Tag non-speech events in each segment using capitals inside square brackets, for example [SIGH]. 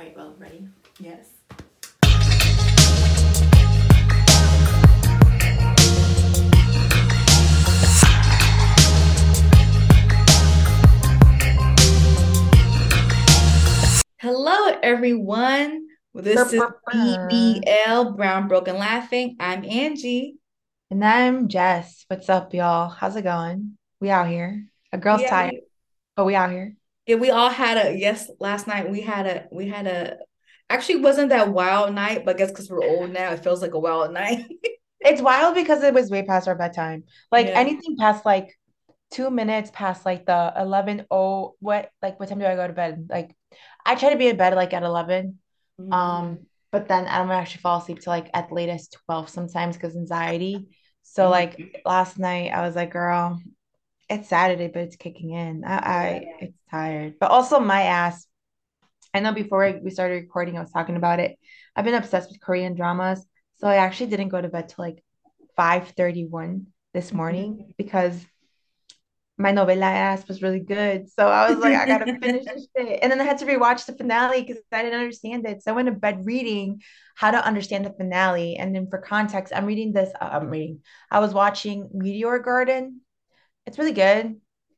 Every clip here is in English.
All right, well, ready? Yes. Hello, everyone. This is BBL Brown Broken Laughing. I'm Angie. And I'm Jess. What's up, y'all? How's it going? We out here. A girl's out tired, but we out here. Yeah, we all had a yes. Last night we had a we had a actually wasn't that wild night, but I guess because we're old now, it feels like a wild [LAUGHS] night. It's wild because it was way past our bedtime. Like Yeah. anything past like two minutes past like the 11 oh what like what time do I go to bed? Like I try to be in bed like at 11. Mhm. Um, but then I don't actually fall asleep till like at the latest 12 sometimes because anxiety. So like Mhm. last night I was like, girl, it's Saturday, but it's kicking in. I, I it's tired. But also my ass. I know before we started recording, I was talking about it. I've been obsessed with Korean dramas. So I actually didn't go to bed till like 5:31 this morning because my novela ass was really good. So I was like, I gotta [LAUGHS] finish this shit. And then I had to rewatch the finale because I didn't understand it. So I went to bed reading how to understand the finale. And then for context, I'm reading this. uh, I'm reading. I was watching Meteor Garden. It's really good.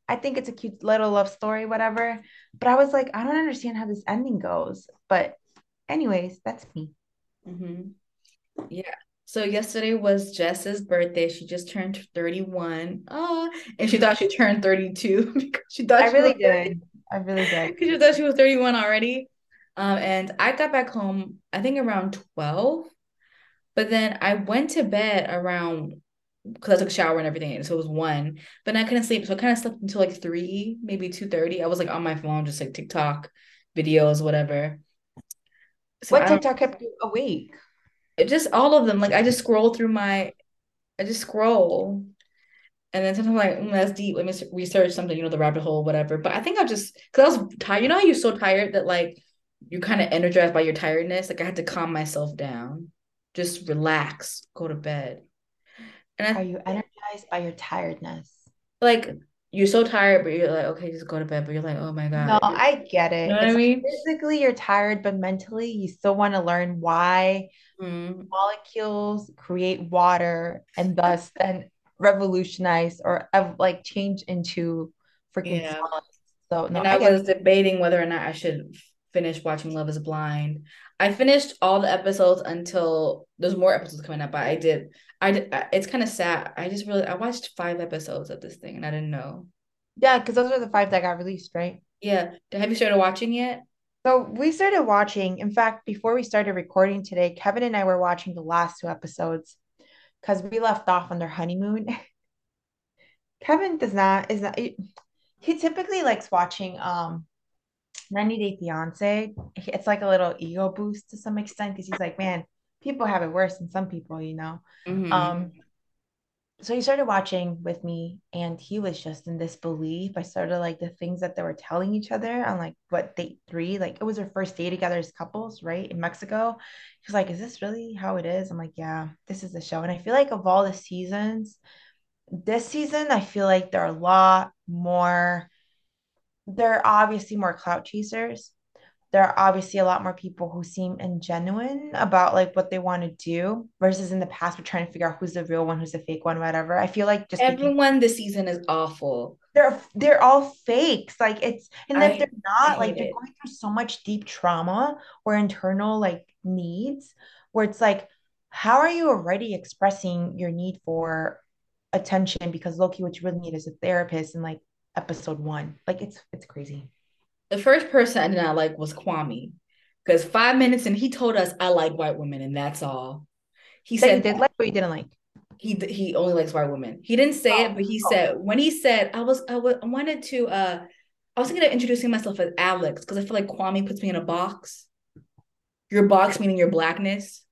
I think it's a cute little love story, whatever. But I was like, I don't understand how this ending goes. But anyways, that's me. Mhm. Yeah. So yesterday was Jess's birthday. She just turned 31. Oh, and she thought she turned 32 [LAUGHS] because she thought I she really was did. I really did. [LAUGHS] Because she thought she was 31 already. Um, and I got back home, I think around 12. But then I went to bed around because I took a shower and everything. So it was one. But I couldn't sleep. So I kind of slept until like three, maybe 2:30. I was like on my phone, just like TikTok videos, whatever. So What TikTok kept you awake? it just all of them. Like I just scroll through my I just scroll. And then sometimes I'm like, mm, that's deep. Let me research something, you know, the rabbit hole, whatever. But I think I just because I was tired. You know how you're so tired that like you're kind of energized by your tiredness. Like I had to calm myself down, just relax, go to bed. And Are you energized by your tiredness? like you're so tired, but you're like, okay, just go to bed. But you're like, oh my God. You're- I get you it. know what I mean? physically you're tired, but mentally you still want to learn why Mm. molecules create water and thus then revolutionize or like change into freaking Yeah. solids. So no, And I I was debating whether or not I should finish watching Love is Blind. I finished all the episodes until there's more episodes coming up, but I did. I It's kind of sad. I just really I watched five episodes of this thing and I didn't know. Yeah, because those are the five that got released, right? Yeah. Have you started watching yet? So we started watching. In fact, before we started recording today, Kevin and I were watching the last two episodes because we left off on their honeymoon. [LAUGHS] Kevin does not is not he he typically likes watching um 90 Day Fiance. It's like a little ego boost to some extent because he's like, man, people have it worse than some people, you know. Mhm. Um, so he started watching with me and he was just in disbelief. I started like the things that they were telling each other on like what date three, like it was their first day together as couples, right? In Mexico. He's like, Is this really how it is? I'm like, Yeah, this is the show. And I feel like of all the seasons, this season, I feel like there are a lot more, there are obviously more clout chasers. There are obviously a lot more people who seem ingenuine about like what they want to do versus in the past we're trying to figure out who's the real one, who's the fake one, whatever. I feel like just because Everyone this season is awful. they're they're all fakes. Like it's and if they're not, like they're it. going through so much deep trauma or internal like needs where it's like, how are you already expressing your need for attention? Because lowkey, what you really need is a therapist in like episode one. Like it's it's crazy. The first person I did not like was Kwame. Because five minutes and he told us I like white women and that's all. He That said did like or you didn't like. he he only likes white women. He didn't say it, but he oh. said when he said I was I wa- I wanted to uh I was thinking of introducing myself as Alex because I feel like Kwame puts me in a box. Your box meaning your blackness.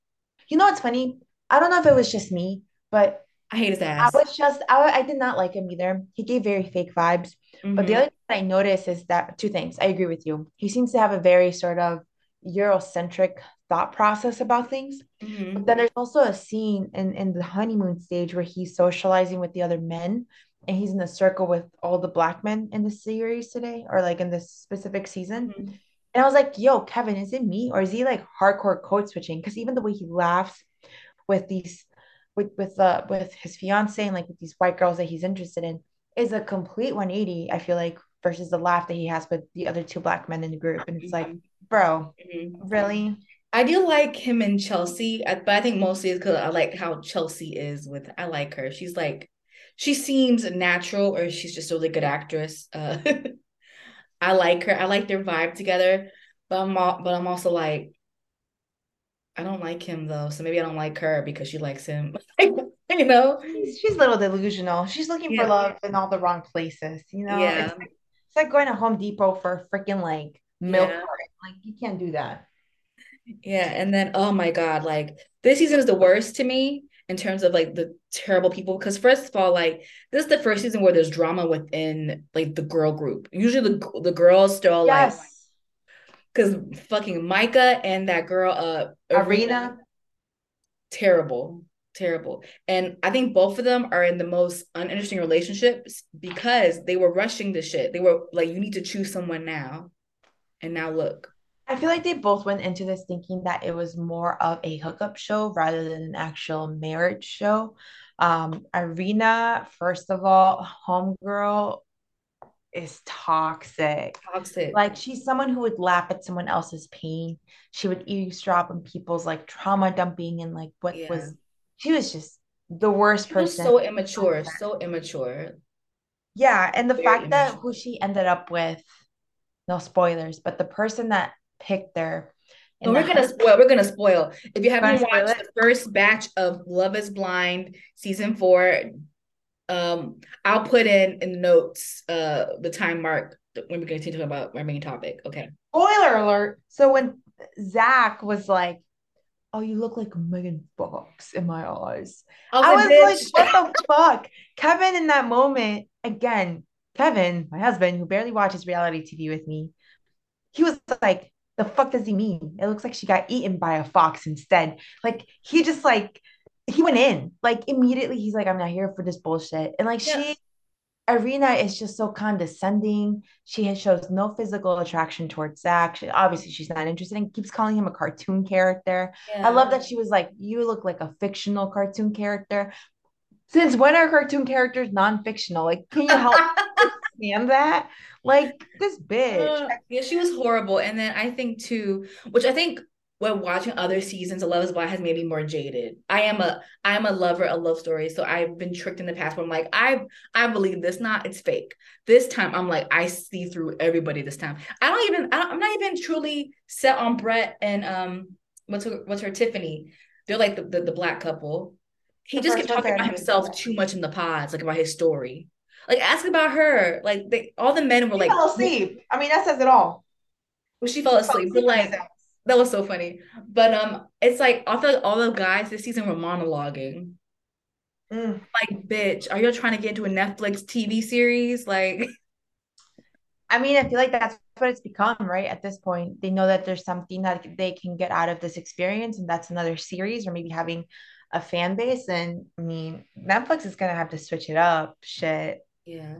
You know what's funny? I don't know if it was just me, but I hate his ass. I was just I, I did not like him either. He gave very fake vibes. But the Mhm. other thing I notice is that two things. I agree with you. He seems to have a very sort of Eurocentric thought process about things. Mhm. But then there's also a scene in, in the honeymoon stage where he's socializing with the other men and he's in a circle with all the black men in the series today or like in this specific season. Mhm. And I was like, yo, Kevin, is it me? Or is he like hardcore code switching? Because even the way he laughs with these with with uh with his fiance and like with these white girls that he's interested in is a complete 180, I feel like, versus the laugh that he has with the other two black men in the group. And it's like, Mhm. bro, Mhm. really? I do like him and Chelsea, but I think mostly it's because I like how Chelsea is with. I like her. She's like, she seems natural, or she's just a really good actress. [LAUGHS] Uh, I like her. I like their vibe together, but I'm all, but I'm also like, I don't like him though, so maybe I don't like her because she likes him. [LAUGHS] [LAUGHS] you know? She's, she's a little delusional. She's looking for love in all the wrong places, you know? It's like it's like going to Home Depot for freaking like milk yeah, carton. Like you can't do that. yeah. And then, oh my God, like this season is the worst to me in terms of like the terrible people. Because first of all, like this is the first season where there's drama within like the girl group. Usually the the girls still like Yes. because fucking Micah and that girl, uh, Irina, Irina. terrible, terrible. And I think both of them are in the most uninteresting relationships because they were rushing the shit. They were like, you need to choose someone now. And now look. I feel like they both went into this thinking that it was more of a hookup show rather than an actual marriage show. Um, Irina, first of all, homegirl is toxic. Toxic. Like she's someone who would laugh at someone else's pain. She would eavesdrop on people's like trauma dumping and like what Yeah. was she was just the worst She was person. so immature, so immature. Yeah, and the Very fact that who she ended up with, no spoilers, but the person that picked her we're gonna spoil, we're gonna spoil. If you haven't watched it? the first batch of Love is Blind season four, um, I'll put in in the notes uh the time mark when we're gonna continue about our main topic. Okay. spoiler alert. So when Zach was like, "Oh, you look like Megan Fox in my eyes," oh, I I was like, like, "What the fuck?" Kevin in that moment again. Kevin, my husband, who barely watches reality TV with me, he was like, "The fuck does he mean? It looks like she got eaten by a fox instead." Like he just like he went in like immediately. He's like, "I'm not here for this bullshit," and like Yeah. she Irina is just so condescending. She has, shows no physical attraction towards Zach. She, obviously, she's not interested and keeps calling him a cartoon character. I love that she was like, You look like a fictional cartoon character. Since when are cartoon characters non fictional? Like, can you help [LAUGHS] understand that? Like, this bitch. Uh, yeah, she was horrible. And then I think too, which I think when watching other seasons of Love is Blind has made me more jaded. I am a I am a lover of love stories. So I've been tricked in the past where I'm like, I I believe this, not it's fake. This time I'm like, I see through everybody this time. I don't even I don't, I'm not even truly set on Brett and um what's her what's her Tiffany. They're like the, the, the black couple. He The just kept talking about himself too much in the pods, like about his story. Like ask about her. Like they all the men were She like fell asleep. I mean, that says it all. well, she fell She fell asleep, but asleep like. That was so funny. But um, it's like I feel like all the guys this season were monologuing. Mm. Like, bitch, are you trying to get into a Netflix TV series? Like, [LAUGHS] I mean, I feel like that's what it's become, right? At this point, they know that there's something that they can get out of this experience, and that's another series or maybe having a fan base. And I mean, Netflix is gonna have to switch it up. Shit. yeah,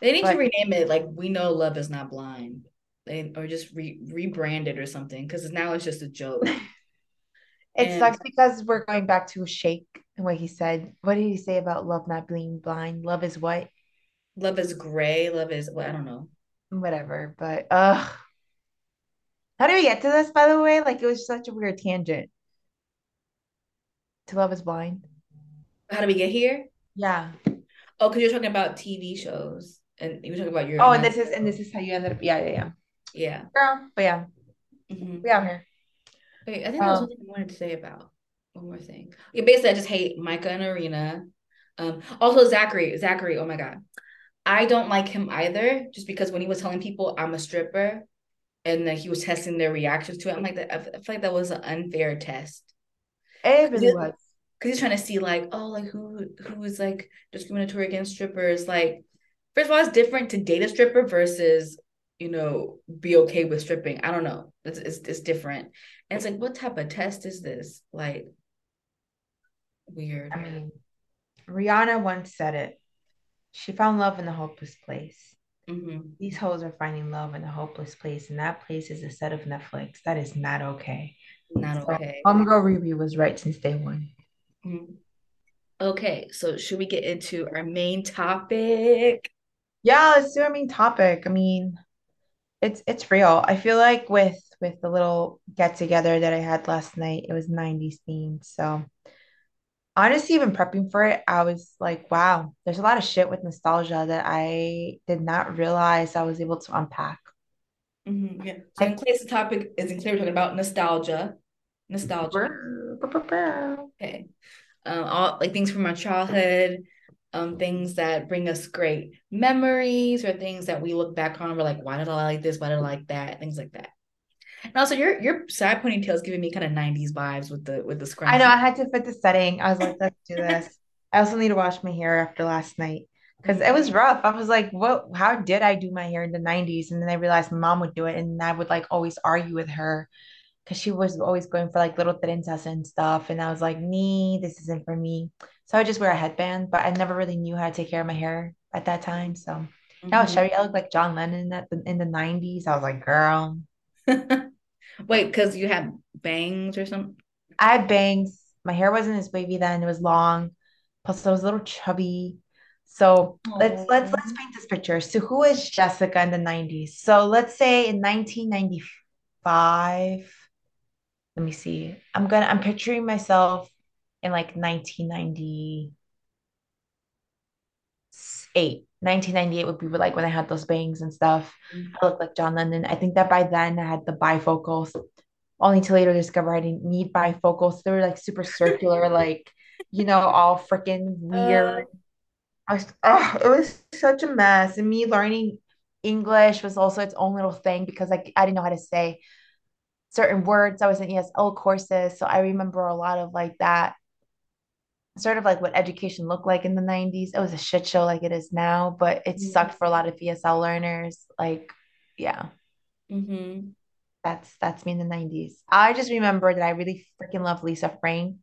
they need to rename it. Like, we know love is not blind. They or just re rebrand it or something because now it's just a joke. [LAUGHS] it And sucks because we're going back to Shake and what he said. What did he say about love not being blind? Love is what? love is gray. Love is well, I don't know. Whatever. But uh how did we get to this, by the way? Like it was such a weird tangent to Love is Blind. How do we get here? Yeah. Oh, because you're talking about TV shows and you were talking about your Oh, and this is and this is how you ended up. Yeah, yeah, yeah. Yeah. Girl, but yeah, Mhm. we out here. Wait, I think was Um, something I wanted to say about one more thing. Yeah, basically, I just hate Micah and Irina. Um, also Zachary. Zachary, oh my God. I don't like him either, just because when he was telling people I'm a stripper and then he was testing their reactions to it, I'm like that I feel like that was an unfair test. It Because really was. he's trying to see like, oh, like who who is like discriminatory against strippers. Like, first of all, it's different to date a stripper versus, you know, be okay with stripping. I don't know. It's it's, it's different. And it's like, what type of test is this? Like weird. I mean, Rihanna once said it. She found love in a hopeless place. Mm-hmm. These hoes are finding love in a hopeless place, and that place is a set of Netflix. That is not okay. Not So, okay. Homegirl Riri was right since day one. Mhm. Okay, so should we get into our main topic? Yeah, let's do our main topic. I mean, it's it's real. I feel like with with the little get together that I had last night, it was 90s themed. So honestly, even prepping for it, I was like, wow, there's a lot of shit with nostalgia that I did not realize I was able to unpack. Mhm, Yeah. So in case the topic is in clear, we're talking about nostalgia. Nostalgia. Okay. Um, all like things from our childhood, um, things that bring us great memories or things that we look back on we're like, why did I like this? Why did I like that? Things like that. And also your your side ponytail is giving me kind of 90s vibes with the with the scrunch. I know I had to fit the setting. I was like, let's do this. I also need to wash my hair after last night because it was rough. I was like, what, how did I do my hair in the 90s? And then I realized mom would do it, and I would like always argue with her because she was always going for like little trenzas and stuff. And I was like, me, this isn't for me. So I would just wear a headband, but I never really knew how to take care of my hair at that time. So that was Mhm. Sherry. I looked like John Lennon at the, in the 90s. I was like, girl, [LAUGHS] Wait, because you had bangs or something? I had bangs. My hair wasn't as wavy then. It was long. Plus, I was a little chubby. So let's let's let's Oh. paint this picture. So who is Jessica in the 90s? So let's say in 1995. Let me see. I'm gonna I'm picturing myself in like 1998. 1998 would be like when I had those bangs and stuff. I looked like John Lennon. I think that by then I had the bifocals, only to later discover I didn't need bifocals. They were like super circular, [LAUGHS] like, you know, all freaking Uh, weird. I was, oh, it was such a mess. And me learning English was also its own little thing because like I didn't know how to say certain words. I was in ESL courses, so I remember a lot of like that sort of like what education looked like in the 90s. It was a shit show like it is now, but it sucked for a lot of ESL learners. Like, yeah, mm-hmm. that's that's me in the 90s. I just remember that I really freaking love Lisa Frank.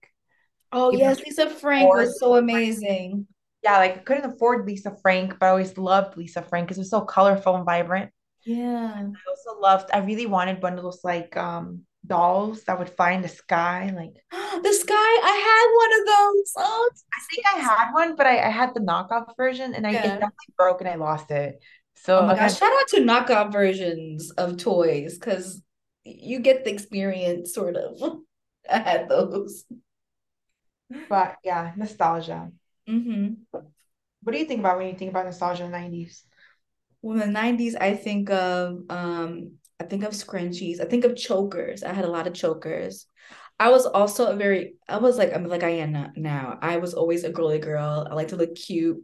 Oh Even yes, Lisa Frank was so Frank. amazing. Yeah, like I couldn't afford Lisa Frank, but I always loved Lisa Frank because it was so colorful and vibrant. Yeah. I also loved, I really wanted one of those like um dolls that would fly in the sky. Like [GASPS] The sky, I had one of those. Oh, I think I had one, but I, I had the knockoff version and I it definitely broke and I lost it. Oh So my gosh, shout out to knockoff versions of toys because you get the experience, sort of. [LAUGHS] I had those. But yeah, nostalgia. hmm What do you think about when you think about nostalgia in the 90s? Well, in the 90s, I think of um, I think of scrunchies. I think of chokers. I had a lot of chokers. I was also a very, I was like, I'm like I am now. I was always a girly girl. I like to look cute.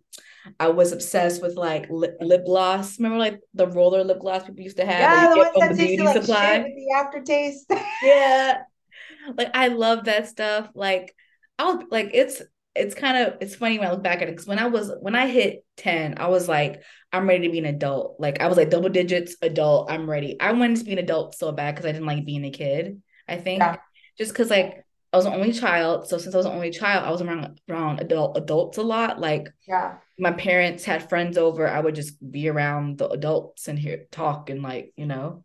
I was obsessed with like lip, lip gloss. Remember like the roller lip gloss people used to have Yeah, the ones that tasted like shit with the aftertaste. [LAUGHS] Yeah. Like I love that stuff. Like I was like it's it's kind of it's funny when I look back at it because when I was when I hit 10, I was like, I'm ready to be an adult. Like I was like double digits adult, I'm ready. I wanted to be an adult so bad because I didn't like being a kid, I think. Yeah, Just because like I was the only child. So since I was the only child, I was around around adult adults a lot. Like yeah, my parents had friends over, I would just be around the adults and hear talk and like, you know.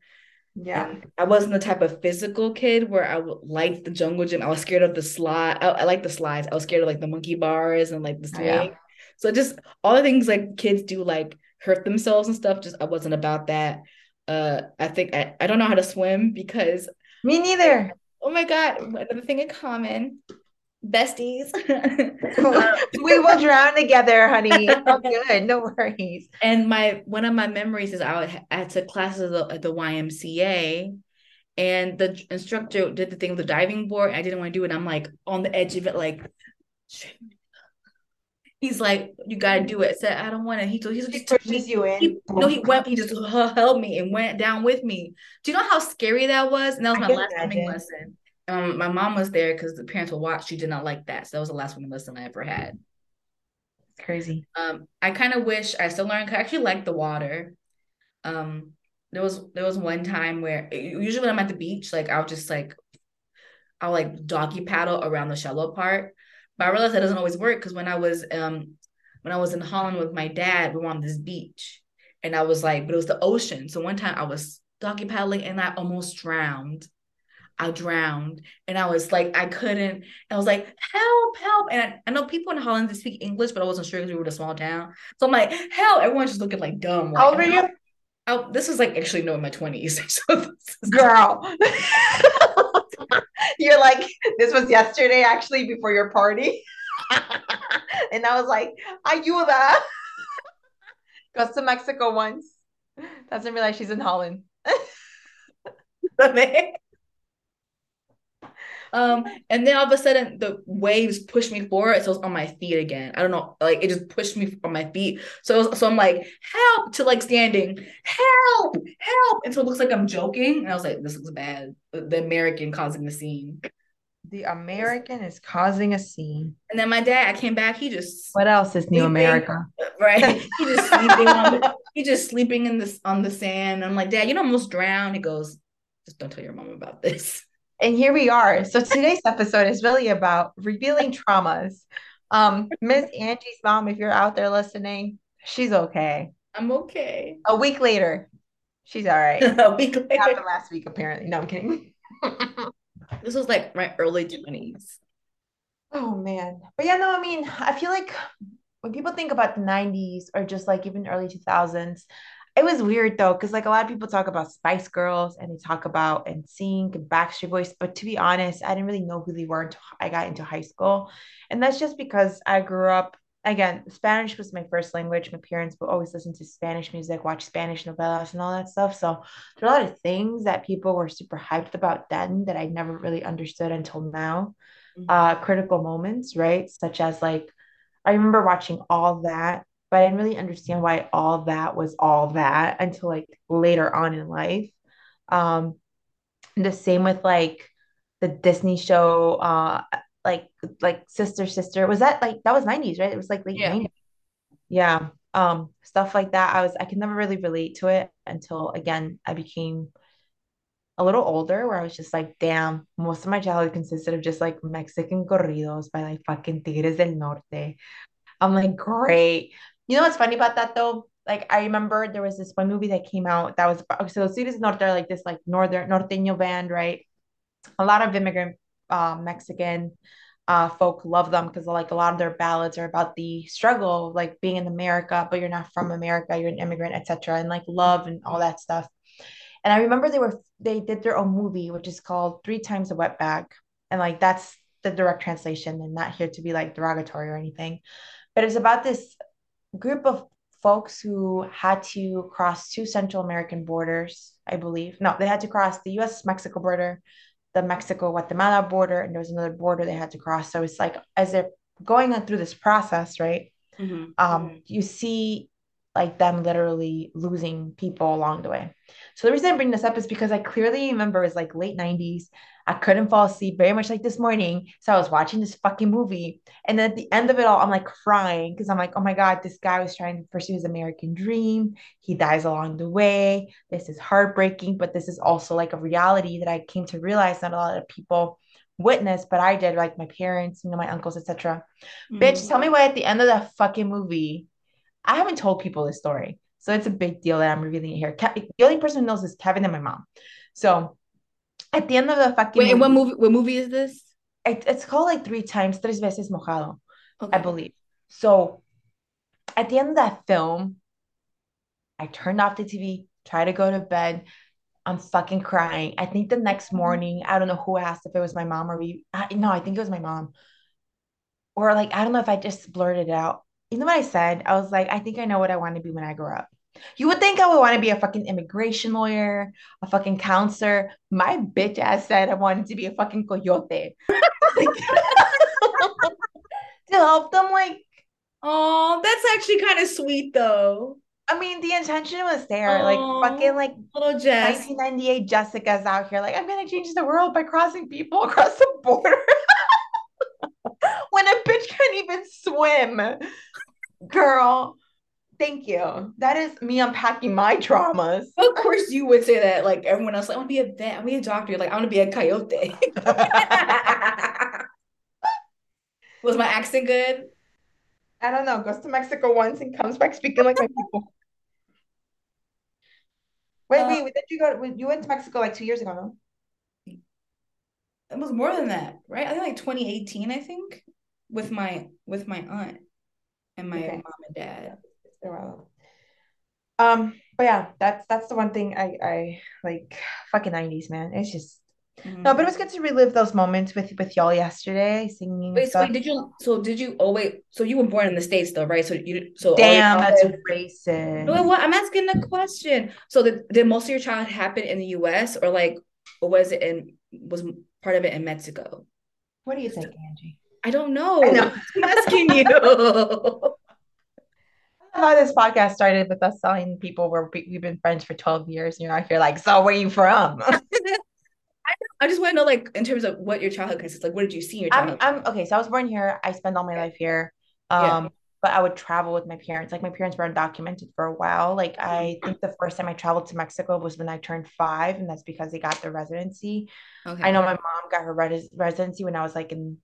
Yeah, I wasn't the type of physical kid where I would like the jungle gym. I was scared of the slide. I, I like the slides. I was scared of like the monkey bars and like the yeah. swing. So just all the things like kids do, like hurt themselves and stuff. Just I wasn't about that. Uh, I think I, I don't know how to swim because Me neither. oh my God, another thing in common, besties. [LAUGHS] We will drown together, honey. All [LAUGHS] good. No worries. and my one of my memories is I, would, I took classes at the, at the YMCA and the instructor did the thing with the diving board. I didn't want to do it. I'm like on the edge of it, like he's like, you gotta do it. I said, I don't want to. He told he just took me. pushes you in. He, no, he went. He just held me and went down with me. Do you know how scary that was? And that was my last swimming lesson. Um, my mom was there because the parents would watch. She did not like that, so that was the last swimming lesson I ever had. It's crazy. Um, I kind of wish I still learned. I actually like the water. Um, there was there was one time where usually when I'm at the beach, like I'll just like I'll like doggy paddle around the shallow part. But I realized that doesn't always work because when I was um when I was in Holland with my dad, we were on this beach and I was like, but it was the ocean. So one time I was doggy paddling and I almost drowned. I drowned and I was like, I couldn't. I was like, help, help. And I, I know people in Holland they speak English, but I wasn't sure because we were in a small town. So I'm like, help. Everyone's just looking like dumb. Like, How old are you? Oh, this is like actually no in my 20s. [LAUGHS] So Girl. [LAUGHS] You're like, this was yesterday actually before your party. [LAUGHS] and I was like, ayuda. Goes to Mexico once. Doesn't realize she's in Holland. Um, and then all of a sudden the waves pushed me forward, so it's on my feet again. I don't know, like it just pushed me on my feet. So was, so I'm like, help to like standing, help, help. And so it looks like I'm joking. And I was like, this looks bad. The American causing the scene. The American is causing a scene. And then my dad, I came back, he just What else is New America? [LAUGHS] Right. [LAUGHS] He just sleeping on the he just sleeping in this on the sand. I'm like, Dad, you know, almost drowned. He goes, just don't tell your mom about this. And here we are. So today's episode is really about revealing traumas. Um, Miss Angie's mom, if you're out there listening, she's okay. I'm okay. A week later, she's all right. [LAUGHS] A week It later. happened last week, apparently. No, I'm kidding. [LAUGHS] This was like my early 20s. Oh man. But yeah, no, I mean, I feel like when people think about the 90s or just like even early 2000s, it was weird though, because like a lot of people talk about Spice Girls and they talk about NSYNC and Backstreet Boys, but to be honest, I didn't really know who they were until I got into high school. And that's just because I grew up, again, Spanish was my first language. My parents would always listen to Spanish music, watch Spanish novelas and all that stuff. So there are a lot of things that people were super hyped about then that I never really understood until now uh critical moments, right? Such as like I remember watching all that, but I didn't really understand why all that was all that until like later on in life. Um, the same with like the Disney show, uh, like like Sister Sister. Was that like that was 90s, right? It was like late Yeah. 90s. Yeah. Um, stuff like that. I was I could never really relate to it until again I became a little older where I was just like, damn, most of my childhood consisted of just like Mexican corridos by like fucking Tigres del Norte. I'm like, great. You know what's funny about that though? Like I remember there was this one movie that came out that was so Tigres del Norte are like this like northern norteño band, right? A lot of immigrant uh, Mexican uh, folk love them because like a lot of their ballads are about the struggle like being in America, but you're not from America, you're an immigrant, etc. And like love and all that stuff. And I remember they were they did their own movie, which is called Three Times a Wetback. And like that's the direct translation and not here to be like derogatory or anything. But it's about this group of folks who had to cross two Central American borders, I believe. No, they had to cross the US Mexico border, the Mexico Guatemala border, and there was another border they had to cross. So it's like as they're going on through this process, right? Mhm. um, you see like them literally losing people along the way. So the reason I bring this up is because I clearly remember it was like late 90s. I couldn't fall asleep very much like this morning. So I was watching this fucking movie. And then at the end of it all, I'm like crying because I'm like, oh my God, this guy was trying to pursue his American dream. He dies along the way. This is heartbreaking, but this is also like a reality that I came to realize not a lot of people witness, but I did, like my parents, you know, my uncles, etc. Bitch, Mhm. tell me why at the end of that fucking movie, I haven't told people this story. So it's a big deal that I'm revealing it here. Ke- the only person who knows is Kevin and my mom. So at the end of the fucking Wait, and what movie, movie what movie is this? it- it's called like three times, tres veces mojado, I believe. So at the end of that film, I turned off the TV, tried to go to bed. I'm fucking crying. I think the next mm-hmm. morning, I don't know who asked if it was my mom or we. I, no, I think it was my mom. Or like, I don't know if I just blurted it out. You know what I said? I was like, I think I know what I want to be when I grow up. You would think I would want to be a fucking immigration lawyer, a fucking counselor. My bitch ass said I wanted to be a fucking coyote. Like, [LAUGHS] to help them, like, Oh, that's actually kind of sweet though. I mean, the intention was there. Like, Oh, fucking, like, little Jess. 1998 Jessica's out here, like, I'm gonna change the world by crossing people [LAUGHS] across the border. [LAUGHS] when a bitch can't even swim. Girl, thank you. That is me unpacking my traumas. Of course you would say that. Like everyone else, like, I want to be a vet, I want to be a doctor. You're like, I want to be a coyote. [LAUGHS] Was my accent good? I don't know, goes to Mexico once and comes back speaking like my people. Wait, Uh, wait, did you go? You went to Mexico like two years ago, no? it was more than that, right? I think like 2018, I think, with my with my aunt and my Okay. mom and dad. It's been a while. Um, but yeah, that's that's the one thing I I like fucking 90s, man. It's just no, but it was good to relive those moments with with y'all yesterday, singing Wait, so wait, did you? So did you? Oh wait, so you were born in the States though, right? So you, so Damn, that's. No, racist. what? I'm asking a question. So did, did most of your childhood happen in the U.S. or like, or was it in was part of it in Mexico? What do you think, Angie? I don't I know. know. [LAUGHS] I'm asking you. [LAUGHS] how this podcast started with us telling people where we, we've been friends for 12 years. And you're out here like, so where you from? [LAUGHS] I just want to know, like, in terms of what your childhood consists. Like, what did you see in your I'm? I'm okay. So I was born here. I spent all my life here. Yeah. Um, but I would travel with my parents. Like my parents were undocumented for a while. Like I think the first time I traveled to Mexico was when I turned five, and that's because they got the residency. I know my mom got her res- residency when I was like in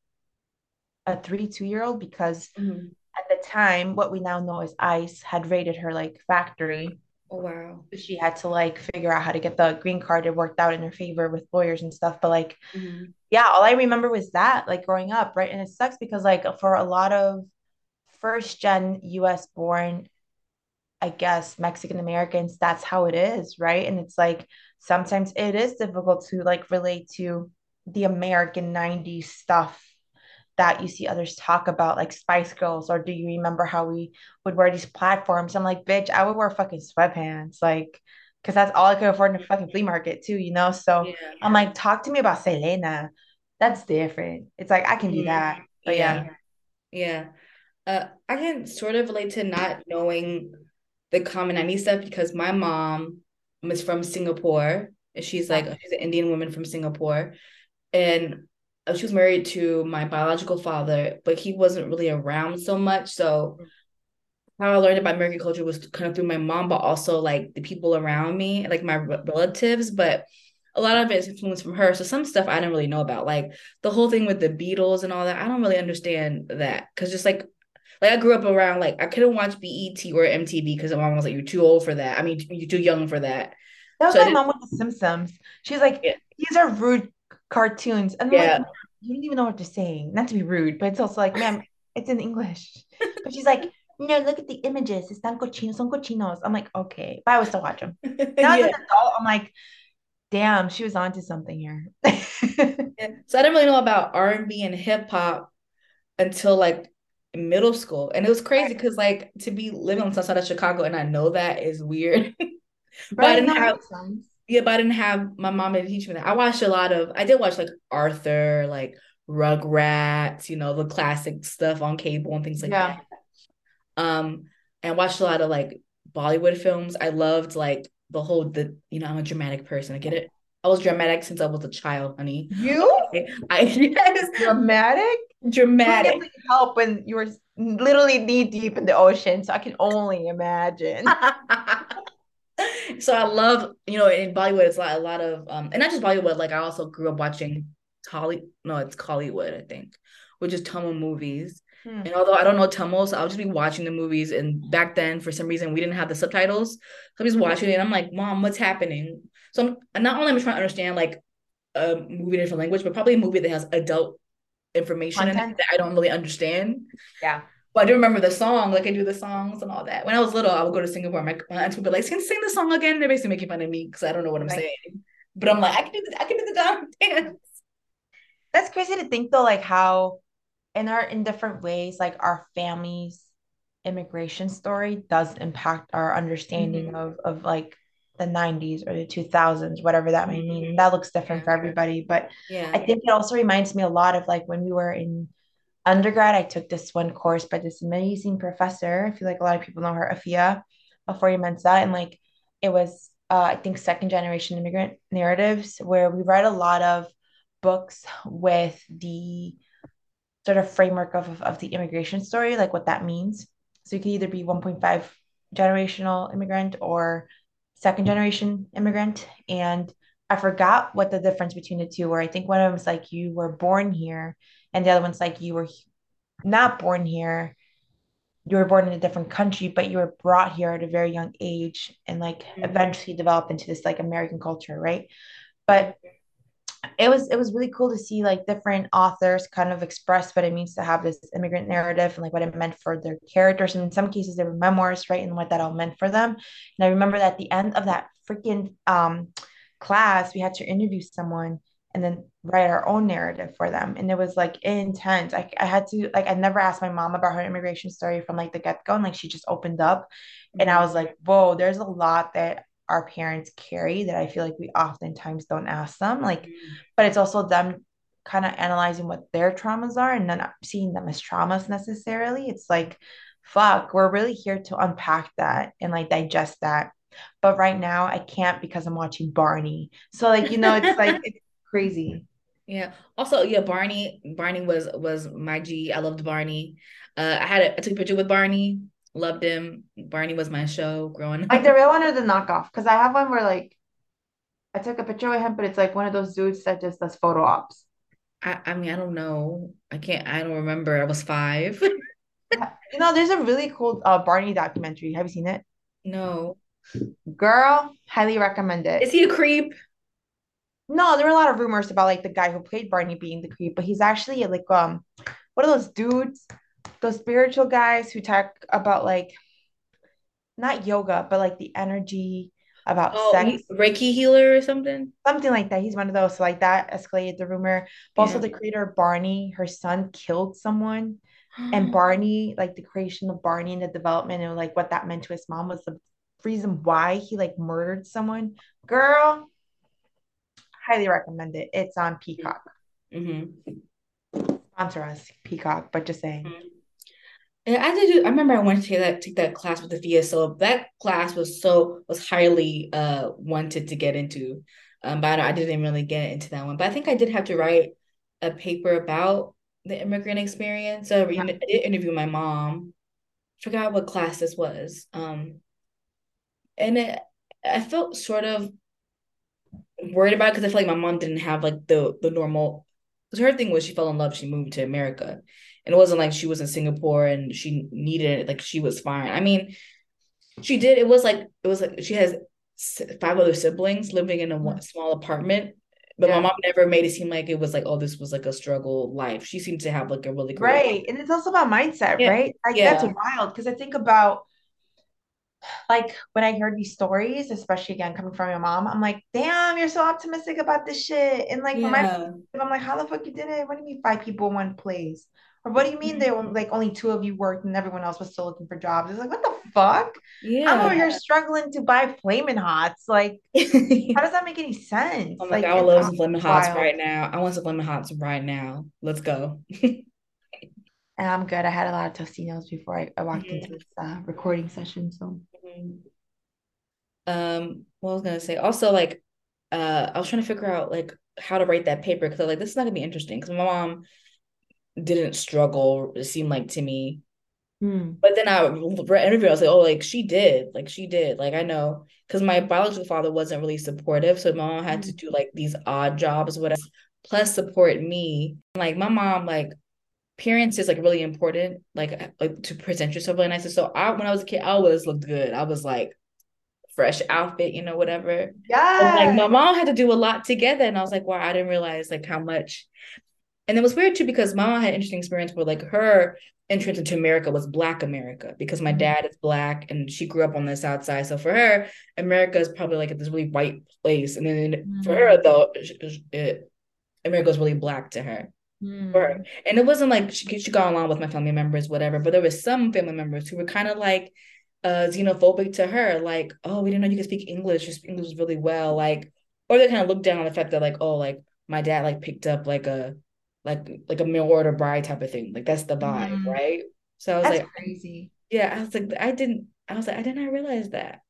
a three, two year old because Mhm. At the time, what we now know as ICE had raided her like factory. Oh wow. She had to like figure out how to get the green card. It worked out in her favor with lawyers and stuff. But like Mhm. yeah, all I remember was that, like growing up, right? And it sucks because like for a lot of first gen US born, I guess, Mexican Americans, that's how it is, right? And it's like sometimes it is difficult to like relate to the American 90s stuff that you see others talk about, like Spice Girls, or do you remember how we would wear these platforms? I'm like, bitch, I would wear fucking sweatpants, like, because that's all I could afford in the fucking flea market too, you know? So Yeah. I'm like, talk to me about Selena. That's different. It's like I can do Mhm. that. But Yeah. yeah. Uh, I can sort of relate to not knowing the common 90s stuff because my mom is from Singapore. And she's like, she's an Indian woman from Singapore. And Uh, she was married to my biological father, but he wasn't really around so much. So how I learned about American culture was kind of through my mom, but also like the people around me, like my relatives. But a lot of it is influenced from her. So some stuff I didn't really know about, like the whole thing with the Beatles and all that. I don't really understand that because just like like I grew up around like I couldn't watch BET or MTV because my mom was like, "You're too old for that." I mean, you're too young for that. That was So my mom with the Simpsons. She's like, Yeah, these are rude cartoons. And I'm like, yeah. You don't even know what they're saying. Not to be rude, but it's also like, ma'am, it's in English. [LAUGHS] But she's like, no, look at the images. Están cochinos, son cochinos. I'm like, okay. But I would still watch them. [LAUGHS] Now as an adult, I'm like, damn, she was onto something here. [LAUGHS] Yeah. So I didn't really know about R and hip hop until like middle school, and it was crazy because like to be living on the south side of Chicago and I know that is weird. But I Right? didn't have sense. Yeah, but I didn't have my mom to teach me that. I watched a lot of I did watch like Arthur, like Rugrats, you know, the classic stuff on cable and things like Yeah. that. Um, and watched a lot of like Bollywood films. I loved like the whole the you know, I'm a dramatic person. I get it. I was dramatic since I was a child, honey. You? Okay. I [LAUGHS] yes, Dramatic? Dramatic. help when you were literally knee deep in the ocean. So I can only imagine. [LAUGHS] So I love, you know, in Bollywood, it's like a lot of, um, and not just Bollywood. Like I also grew up watching Tolly, no, it's Kollywood, I think, which is Tamil movies. Hmm. And although I don't know Tamil, so I'll just be watching the movies. And back then, for some reason, we didn't have the subtitles, so I'm just watching it. And I'm like, Mom, what's happening? So I'm not only am I trying to understand like a movie in a different language, but probably a movie that has adult information in that I don't really understand. Yeah. But I do remember the song, like I do the songs and all that. When I was little, I would go to Singapore. My, my aunts would be like, sing, sing the song again. They're basically making fun of me because I don't know what I'm Right. saying. But I'm like, I can do the, I can do the dance. That's crazy to think though, like how in our in different ways, like our family's immigration story does impact our understanding Mhm. of of like the 90s or the 2000s, whatever that may mean. That looks different for everybody. But Yeah. I think it also reminds me a lot of like when we were in undergrad, I took this one course by this amazing professor. I feel like a lot of people know her, Afia, Afori Mensa. And like it was uh, I think second generation immigrant narratives where we read a lot of books with the sort of framework of, of the immigration story, like what that means. So you could either be 1.5 generational immigrant or second generation immigrant. And I forgot what the difference between the two were. I think one of them is like you were born here, and the other one's like you were not born here you were born in a different country, but you were brought here at a very young age and like Mhm. eventually developed into this like American culture, right? But it was it was really cool to see like different authors kind of express what it means to have this immigrant narrative and like what it meant for their characters. And in some cases, they were memoirs, right? And what that all meant for them. And I remember that at the end of that freaking um, class, we had to interview someone and then write our own narrative for them. And it was like intense. I, I had to like I never asked my mom about her immigration story from like the get-go. And like she just opened up. And I Mhm. was like, whoa, there's a lot that our parents carry that I feel like we oftentimes don't ask them. Like, but it's also them kind of analyzing what their traumas are and then not seeing them as traumas necessarily. It's like, fuck, we're really here to unpack that and like digest that. But right now I can't because I'm watching Barney. So like, you know, it's like [LAUGHS] it's crazy. Yeah. Also, yeah, Barney. Barney was was my G. I loved Barney. Uh, I had a, I took a picture with Barney. Loved him. Barney was my show growing up. Like the real one or the knockoff? Because I have one where like I took a picture with him, but it's like one of those dudes that just does photo ops. I, I mean, I don't know. I can't. I don't remember. I was five. [LAUGHS] You know, there's a really cool uh, Barney documentary. Have you seen it? No. Girl, highly recommend it. Is he a creep? No, there were a lot of rumors about like the guy who played Barney being the creep, but he's actually like um one of those dudes, those spiritual guys who talk about like not yoga, but like the energy about Oh, sex, Reiki healer or something? something like that. He's one of those. So like that escalated the rumor. But also Yeah. the creator Barney, her son killed someone, and [GASPS] Barney, like the creation of Barney and the development and like what that meant to his mom was the reason why he like murdered someone. Girl, highly recommend it. It's on Peacock. hmm Sponsor us, Peacock, but just saying. Yeah, I did. do- I remember I wanted to take that take that class with the VSO. That class was so was highly uh wanted to get into, um, but I, I didn't really get into that one. But I think I did have to write a paper about the immigrant experience. So I did interview my mom. Forgot what class this was. Um, and it, I felt sort of worried about because I feel like my mom didn't have like the the normal. Because her thing was she fell in love, she moved to America, and it wasn't like she was in Singapore and she needed it. Like she was fine. I mean, she did. It was like it was like she has five other siblings living in a one, mm-hmm. small apartment. But my mom never made it seem like it was like, oh, this was like a struggle life. She seemed to have like a really great life. Right. And it's also about mindset, Yeah. right? Like that's wild because I think about like when I heard these stories, especially again coming from your mom, I'm like, damn, you're so optimistic about this shit. And like from my I'm like, how the fuck you did it? What do you mean five people in one place? Or what do you mean there were like only two of you worked and everyone else was still looking for jobs? It's like, what the fuck? Yeah. I'm over here struggling to buy flaming hots. Like, [LAUGHS] how does that make any sense? I'm like, Like I would it's love some lemon hots right now. I want some lemon hots right now. Let's go. [LAUGHS] And I'm good. I had a lot of Tostinos before I, I walked Mhm. into this uh, recording session. So Um, what I was gonna say also like uh I was trying to figure out like how to write that paper because I was like this is not gonna be interesting because my mom didn't struggle it seemed like to me Hmm. but then I read interview I was like oh like she did like she did like I know because my biological father wasn't really supportive so my mom had to Mm. do like these odd jobs whatever plus support me like my mom like appearance is like really important like like to present yourself really nice so I when I was a kid I always looked good I was like fresh outfit you know whatever Yeah. like my mom had to do a lot together, and I was like, wow, I didn't realize like how much. And it was weird too because my mom had an interesting experience where like her entrance into America was Black America because my Mhm. dad is Black and she grew up on the South Side. So for her, America is probably like this really white place, and then for her though, it, America was really Black to her. Mm. And it wasn't like she she got along with my family members, whatever. But there was some family members who were kind of like uh xenophobic to her, like, oh, we didn't know you could speak English, you speak English really well, like, or they kind of looked down on the fact that like, oh, like my dad like picked up like a like like a mail order bride type of thing, like that's the vibe, Mm. right? So I was That's like, crazy. yeah, I was like, I didn't, I was like, I did not realize that.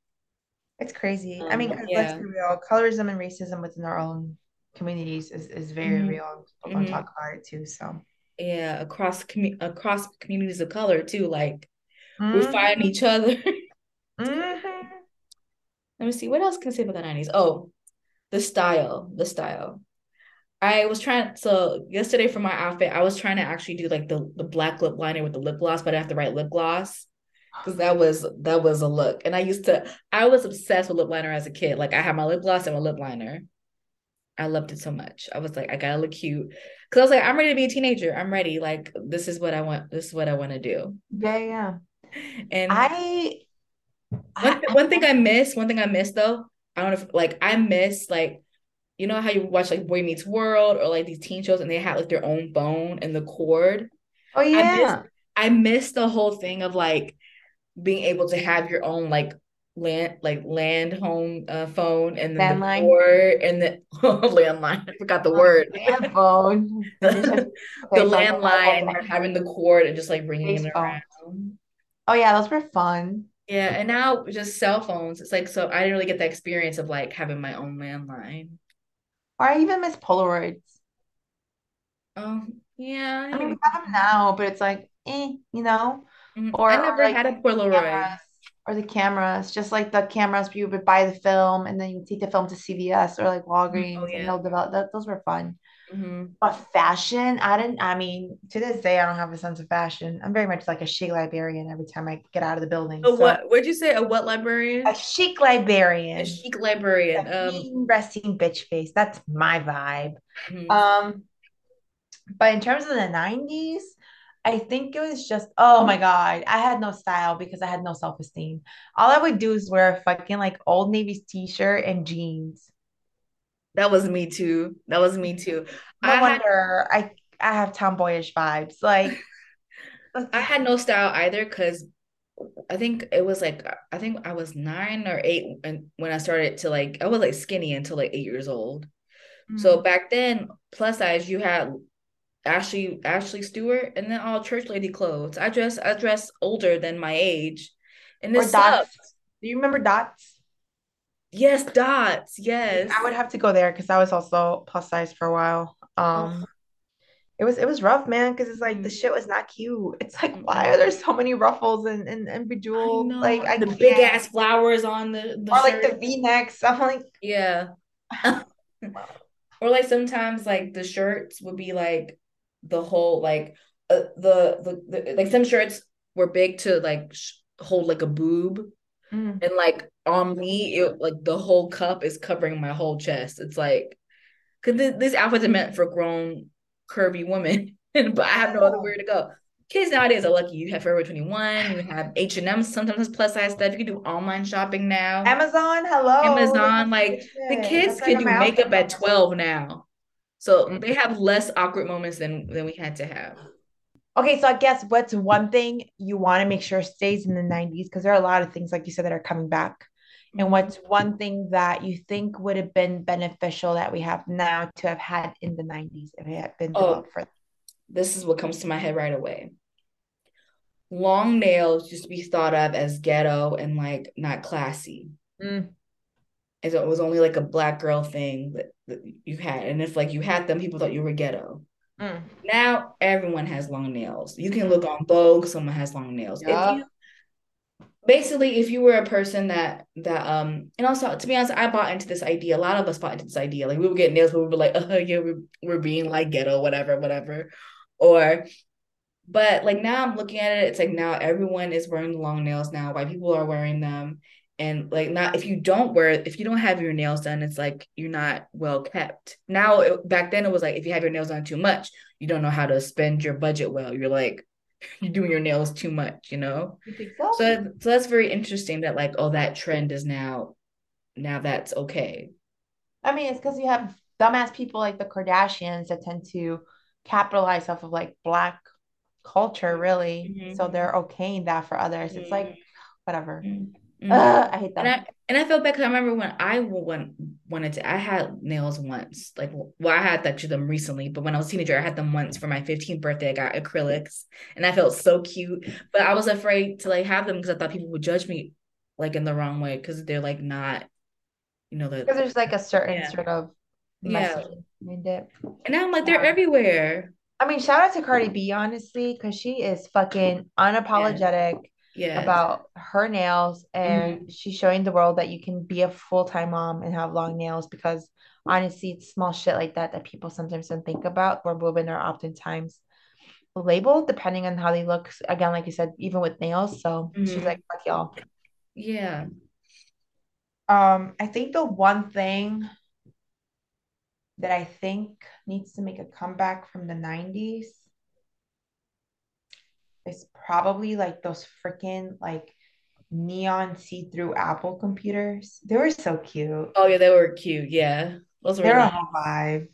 It's crazy. I Um, mean, but because let's be real, colorism and racism within our own communities is, is very Mhm. real. People Mhm. talk about it too. So, yeah, across commu across communities of color too, like we're Mhm. fighting each other. [LAUGHS] Mhm. Let me see, what else can I say about the 90s? Oh, the style, the style. I was trying so yesterday for my outfit, I was trying to actually do like the the black lip liner with the lip gloss, but I have the right lip gloss. Cause that was that was a look. And I used to I was obsessed with lip liner as a kid. Like I had my lip gloss and my lip liner. I loved it so much. I was like, I gotta look cute. Cause I was like, I'm ready to be a teenager. I'm ready. Like this is what I want. This is what I want to do. Yeah, yeah. [LAUGHS] And I, one, I one thing I miss, one thing I miss though, I don't know if like I miss like you know how you watch like Boy Meets World or like these teen shows and they had like their own phone and the cord. oh I yeah. miss I miss the whole thing of like being able to have your own like land like land home uh, phone and then the Landline. cord and the [LAUGHS] landline. I forgot the word. Land phone. [LAUGHS] The landline and having the cord and just like bringing it Face phone. around. Oh yeah, those were fun. Yeah, and now just cell phones. It's like so I didn't really get the experience of like having my own landline. Or I even miss Polaroids. Oh, yeah. I mean, we have them now, but it's like, eh, you know, Mhm. or, I or never like had a Polaroid. cameras, or the cameras, just like the cameras you would buy the film and then you would take the film to CVS or like Walgreens Oh and they'll develop that. Those were fun. hmm But fashion, I didn't, I mean, to this day, I don't have a sense of fashion. I'm very much like a chic librarian every time I get out of the building. A So what? What'd you say? A what librarian? a chic librarian? A chic librarian, a. Um. mean resting bitch face. That's my vibe. mhm. Um, but in terms of the 90s, I think it was just, oh my God, I had no style because I had no self-esteem. All I would do is wear a fucking like Old Navy's t-shirt and jeans. That was me too. That was me too. No I had wonder I I have tomboyish vibes. Like, [LAUGHS] I had no style either because I think it was like I think I was nine or eight when I started to like I was like skinny until like eight years old. So mm. back then, plus size, you had Ashley Ashley Stewart and then all church lady clothes. I dress I dress older than my age. And this dots. Do you remember dots? Yes, dots. Yes, I would have to go there because I was also plus size for a while. Um, Oh, it was it was rough, man, because it's like the mm, shit was not cute. [LAUGHS] It's like, why are there so many ruffles and and, and I bejeweled? Like. I the big can't. ass flowers on the the Or like the V-necks. I'm like, Yeah. [LAUGHS] [LAUGHS] Or like sometimes like the shirts would be like the whole like uh, the, the the like some shirts were big to like sh hold like a boob mm, and like on me it like the whole cup is covering my whole chest. It's like because th these outfits are meant for grown curvy women, [LAUGHS] but I have no other where to go. Kids nowadays are lucky. You have Forever 21, you have H&M, sometimes has plus size stuff. You can do online shopping now. Amazon, hello. Amazon, like the kids That's can do makeup at 12 now. So they have less awkward moments than than we had to have. Okay, so I guess what's one thing you want to make sure stays in the 90s? Because there are a lot of things, like you said, that are coming back. And Mhm. what's one thing that you think would have been beneficial that we have now to have had in the 90s if it had been Oh, developed further? this is what comes to my head right away. Long nails used to be thought of as ghetto and like not classy. Mm, It was only like a black girl thing that, that you had. And if like you had them, people thought you were ghetto. mm. Now everyone has long nails. You can look on Vogue, someone has long nails. If you basically if you were a person that that um and also to be honest i bought into this idea a lot of us bought into this idea like we would get nails but we were like oh [LAUGHS] yeah we're, we're being like ghetto whatever whatever or but like now i'm looking at it it's like now everyone is wearing long nails now white people are wearing them and like not if you don't wear if you don't have your nails done it's like you're not well kept now it, back then it was like if you have your nails done too much you don't know how to spend your budget well you're like [LAUGHS] you're doing your nails too much you know You think so? so, so that's very interesting that like, oh, that trend is now now that's okay. I mean, it's because you have dumbass people like the Kardashians that tend to capitalize off of like black culture, really. So Mhm. they're okaying that for others. It's like, Mhm. whatever. Mhm. Ugh, I hate And. I and I felt bad because I remember when I went, wanted to, I had nails once. Like, well, I had that to them recently, but when I was a teenager, I had them once for my 15th birthday. I got acrylics, and I felt so cute. But I was afraid to like have them because I thought people would judge me like in the wrong way because they're like not, you know, Because the there's like a certain yeah, sort of yeah. message behind it. And now I'm like, they're Yeah. everywhere. I mean, shout out to Cardi B, honestly, because she is fucking unapologetic yes. about her nails and she's showing the world that you can be a full-time mom and have long nails because honestly, it's small shit like that that people sometimes don't think about, where women are oftentimes labeled depending on how they look. Again, like you said, even with nails. So mm-hmm. she's like, fuck y'all. Yeah. Um, I think the one thing that I think needs to make a comeback from the 90s is probably like those freaking like neon see-through Apple computers. They were so cute. Oh yeah, they were cute. Yeah. Those were They're a whole vibe.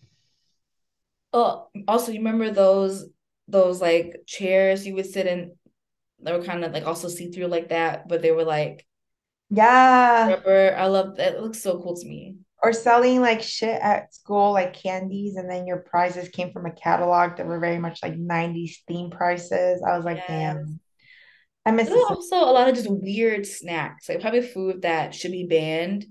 Oh, also you remember those those like chairs you would sit in they were kind of like also see-through like that, but they were like yeah. Rubber. I love that. It looks so cool to me. Or selling like shit at school, like candies, and then your prizes came from a catalog that were very much like 90s theme prices. I was like, yes. damn. I miss also a lot of just weird snacks, like probably food that should be banned.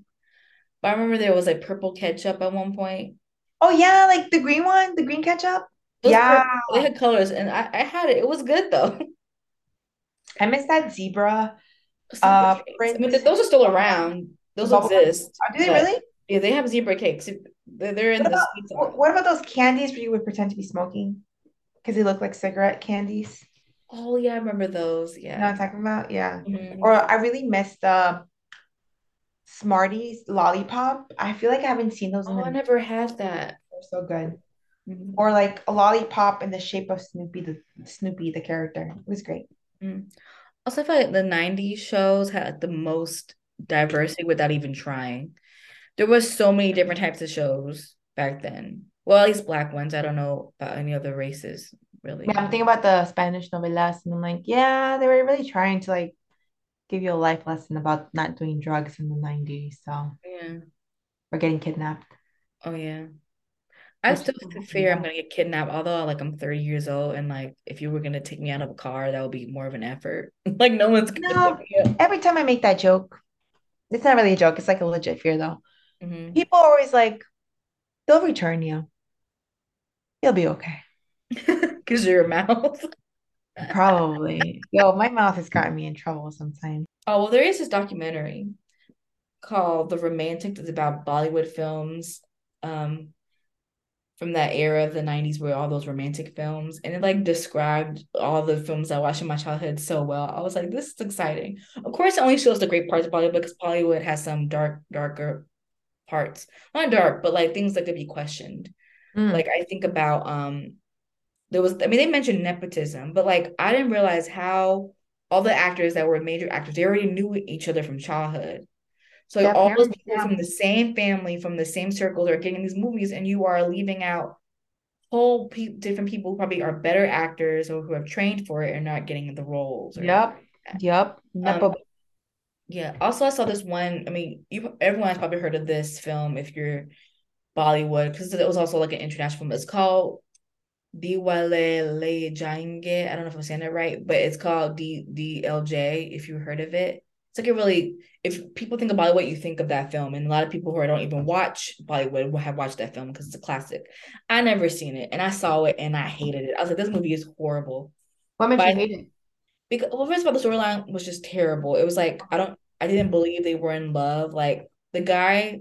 But I remember there was like purple ketchup at one point. Oh yeah, like the green one, the green ketchup. yeah, purple, they had colors, and I, I had it. It was good though. [LAUGHS] I miss that zebra. Uh, I mean, those are still around. Those exist. Oh, do they really? Yeah, they have zebra cakes. They're in what the. About, what about those candies where you would pretend to be smoking because they look like cigarette candies? Oh yeah, I remember those. Yeah. You know I'm talking about? Yeah. Mm-hmm. Or I really miss the Smarties lollipop. I feel like I haven't seen those. Oh, the- I never had that. They're so good. Mm-hmm. Or like a lollipop in the shape of Snoopy, the Snoopy, the character. It was great. Mm. Also, I feel like the 90s shows had the most diversity without even trying. There was so many different types of shows back then. Well, at least black ones. I don't know about any other races really. Yeah, I'm thinking about the Spanish novelas, and I'm like, yeah, they were really trying to like give you a life lesson about not doing drugs in the 90s. So yeah, or getting kidnapped. Oh yeah. I still fear I'm gonna get kidnapped, although like I'm 30 years old and like if you were gonna take me out of a car, that would be more of an effort. [LAUGHS] like no one's gonna no, every time I make that joke, it's not really a joke, it's like a legit fear though. Mm-hmm. People are always like, they'll return you. You'll be okay. [LAUGHS] Cause your mouth. [LAUGHS] Probably. Yo, my mouth has gotten me in trouble sometimes. Oh well there is this documentary called The Romantic that's about Bollywood films. Um from that era of the 90s where all those romantic films and it like described all the films I watched in my childhood so well. I was like, this is exciting. Of course, it only shows the great parts of Bollywood because Bollywood has some dark, darker parts. Not dark, but like things that could be questioned. Mm. Like I think about um there was I mean they mentioned nepotism, but like I didn't realize how all the actors that were major actors, they already knew each other from childhood. So all those people yeah. from the same family, from the same circles, are getting these movies, and you are leaving out whole pe- different people who probably are better actors or who have trained for it and not getting the roles. yep. Yep. Um, yeah. Also, I saw this one. I mean, you everyone has probably heard of this film if you're Bollywood because it was also like an international film. It's called Dilwale Le Jayenge. I don't know if I'm saying that right, but it's called D DLJ. If you heard of it, it's like a really if people think of Bollywood, you think of that film, and a lot of people who don't even watch Bollywood will have watched that film because it's a classic. I never seen it, and I saw it, and I hated it. I was like, this movie is horrible. What made you hate it? Because well, first of all, the storyline was just terrible. It was like I don't, I didn't believe they were in love. Like the guy,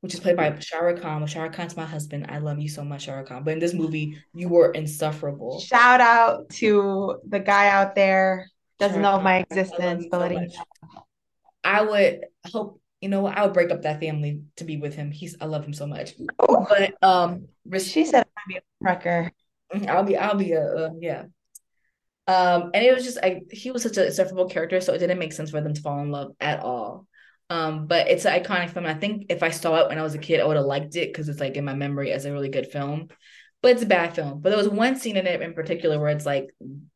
which is played by Shah Rukh Khan. Shah Rukh Khan's my husband. I love you so much, Shah Rukh Khan. But in this movie, you were insufferable. Shout out to the guy out there doesn't know of my existence, but letting I would hope, you know, I would break up that family to be with him. He's I love him so much. Oh. But um she said I'd be a wrecker. Mm-hmm, [LAUGHS] I'll be I'll be a uh, yeah. Um and it was just I he was such a insufferable character, so it didn't make sense for them to fall in love at all. Um, but it's an iconic film. I think if I saw it when I was a kid, I would have liked it because it's like in my memory as a really good film. But it's a bad film. But there was one scene in it in particular where it's like,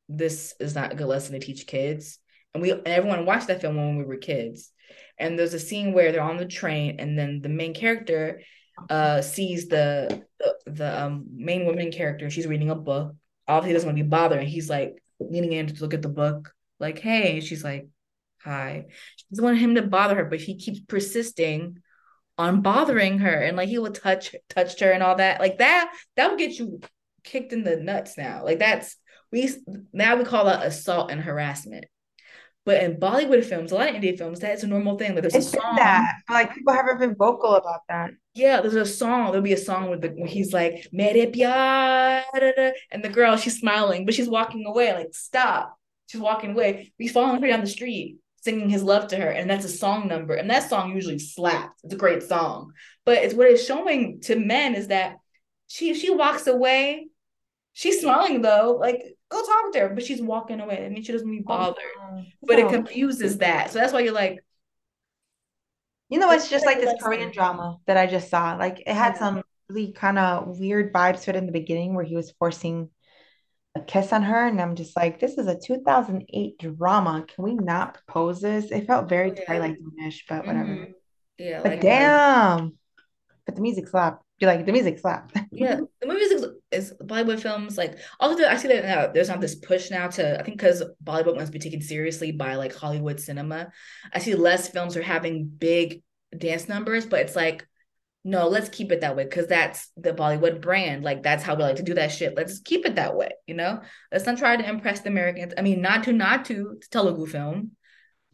this is not a good lesson to teach kids and we and everyone watched that film when we were kids. And there's a scene where they're on the train, and then the main character uh sees the the, the um main woman character. She's reading a book. Obviously, doesn't want to be bothered. He's like leaning in to look at the book, like, "Hey," she's like, "Hi." She doesn't want him to bother her, but he keeps persisting on bothering her, and like he will touch touched her and all that. Like that, that will get you kicked in the nuts now. Like that's we now we call that assault and harassment But in Bollywood films, a lot of Indian films, that's a normal thing. Like there's It's a song. that, like people haven't been vocal about that. Yeah, there's a song. There'll be a song with the where he's like, Mere pyar, da, da," and the girl, she's smiling, but she's walking away. Like, stop. She's walking away. He's following her down the street, singing his love to her, and that's a song number. And that song usually slaps. It's a great song. But it's what it's showing to men is that she she walks away. She's smiling though. Like, go talk to her, but she's walking away. I mean, she doesn't be bothered. Oh, But it confuses that. So that's why you're like, You know, it's just like this Korean drama that I just saw. Like it had Yeah. some really kind of weird vibes to it in the beginning where he was forcing a kiss on her, and I'm just like, this is a 2008 drama. Can we not propose this? It felt very Oh, yeah. Twilight Zone-ish, but whatever. mhm. Yeah, But like damn, but the music slapped. You're like, the music slapped. [LAUGHS] Yeah, the music is, is Bollywood films like also the- I see that now there's not this push now to I think because Bollywood wants to be taken seriously by like Hollywood cinema. I see less films are having big dance numbers, but it's like no, let's keep it that way because that's the Bollywood brand. Like that's how we like to do that shit. Let's keep it that way, you know. Let's not try to impress the Americans. I mean, not to not to Telugu film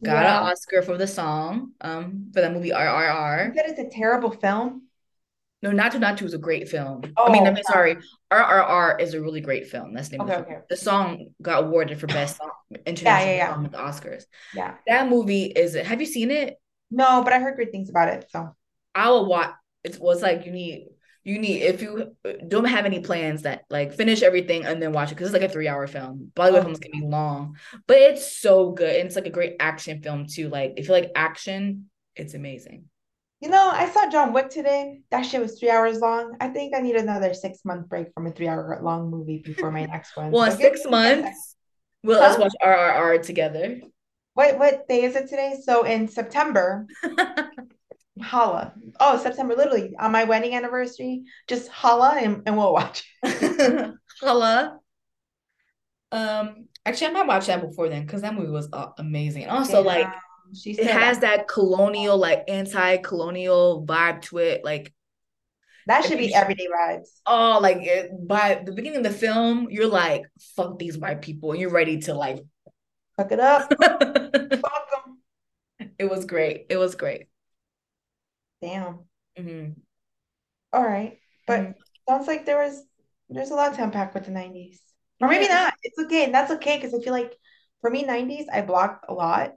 got Yeah. an Oscar for the song um for that movie You RRR. said it's a terrible film. No, Naatu Naatu is a great film. I mean, Oh, I mean, sorry, RRR is a really great film. That's the name Okay, of the film. okay. The song got awarded for best song, Yeah, international yeah, yeah. song at the Oscars. Yeah. That movie is. Have you seen it? No, but I heard great things about it. So I will watch. It was like you need. You need if you don't have any plans that like finish everything and then watch it because it's like a three hour film. Bollywood Oh. films can be long, but it's so good and it's like a great action film too. Like if you like action, it's amazing. You know, I saw John Wick today. That shit was three hours long. I think I need another six month break from a three hour long movie before my [LAUGHS] next one. Well, So six me a second. months, we'll let's watch RRR together. What what day is it today? So in September, [LAUGHS] holla. Oh, September, literally on my wedding anniversary, just holla and, and we'll watch. Holla. [LAUGHS] Um, actually, I might watch that before then because that movie was uh, amazing. And also, like, Damn, she it has that colonial, like, anti-colonial vibe to it. Like, that should be everyday vibes. oh, like it, by the beginning of the film, you're like, "Fuck these white people," and you're ready to like. Fuck it up. [LAUGHS] it was great. It was great. Damn. hmm All right. But Mhm. sounds like there was there's a lot to unpack with the 90s. Or maybe not. It's okay. And that's okay because I feel like for me, 90s, I blocked a lot.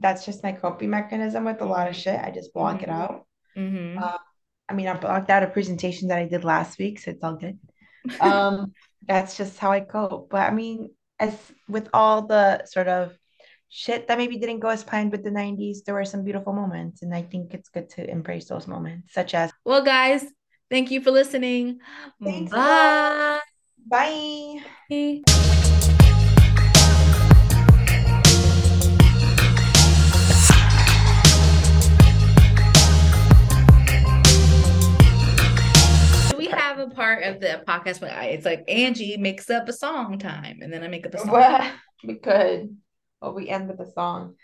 That's just my coping mechanism with a lot of shit. I just block it Mhm. out. hmm Uh, I mean, I blocked out a presentation that I did last week, so it's all good. [LAUGHS] Um, that's just how I cope. But I mean, as with all the sort of shit that maybe didn't go as planned with the 90s, there were some beautiful moments. And I think it's good to embrace those moments, such as Well, guys, thank you for listening. Thanks, Bye. bye. We part of the podcast where I, it's like Angie makes up a song time, and then I make up a song. Well, [LAUGHS] we could. Well, we end with a song.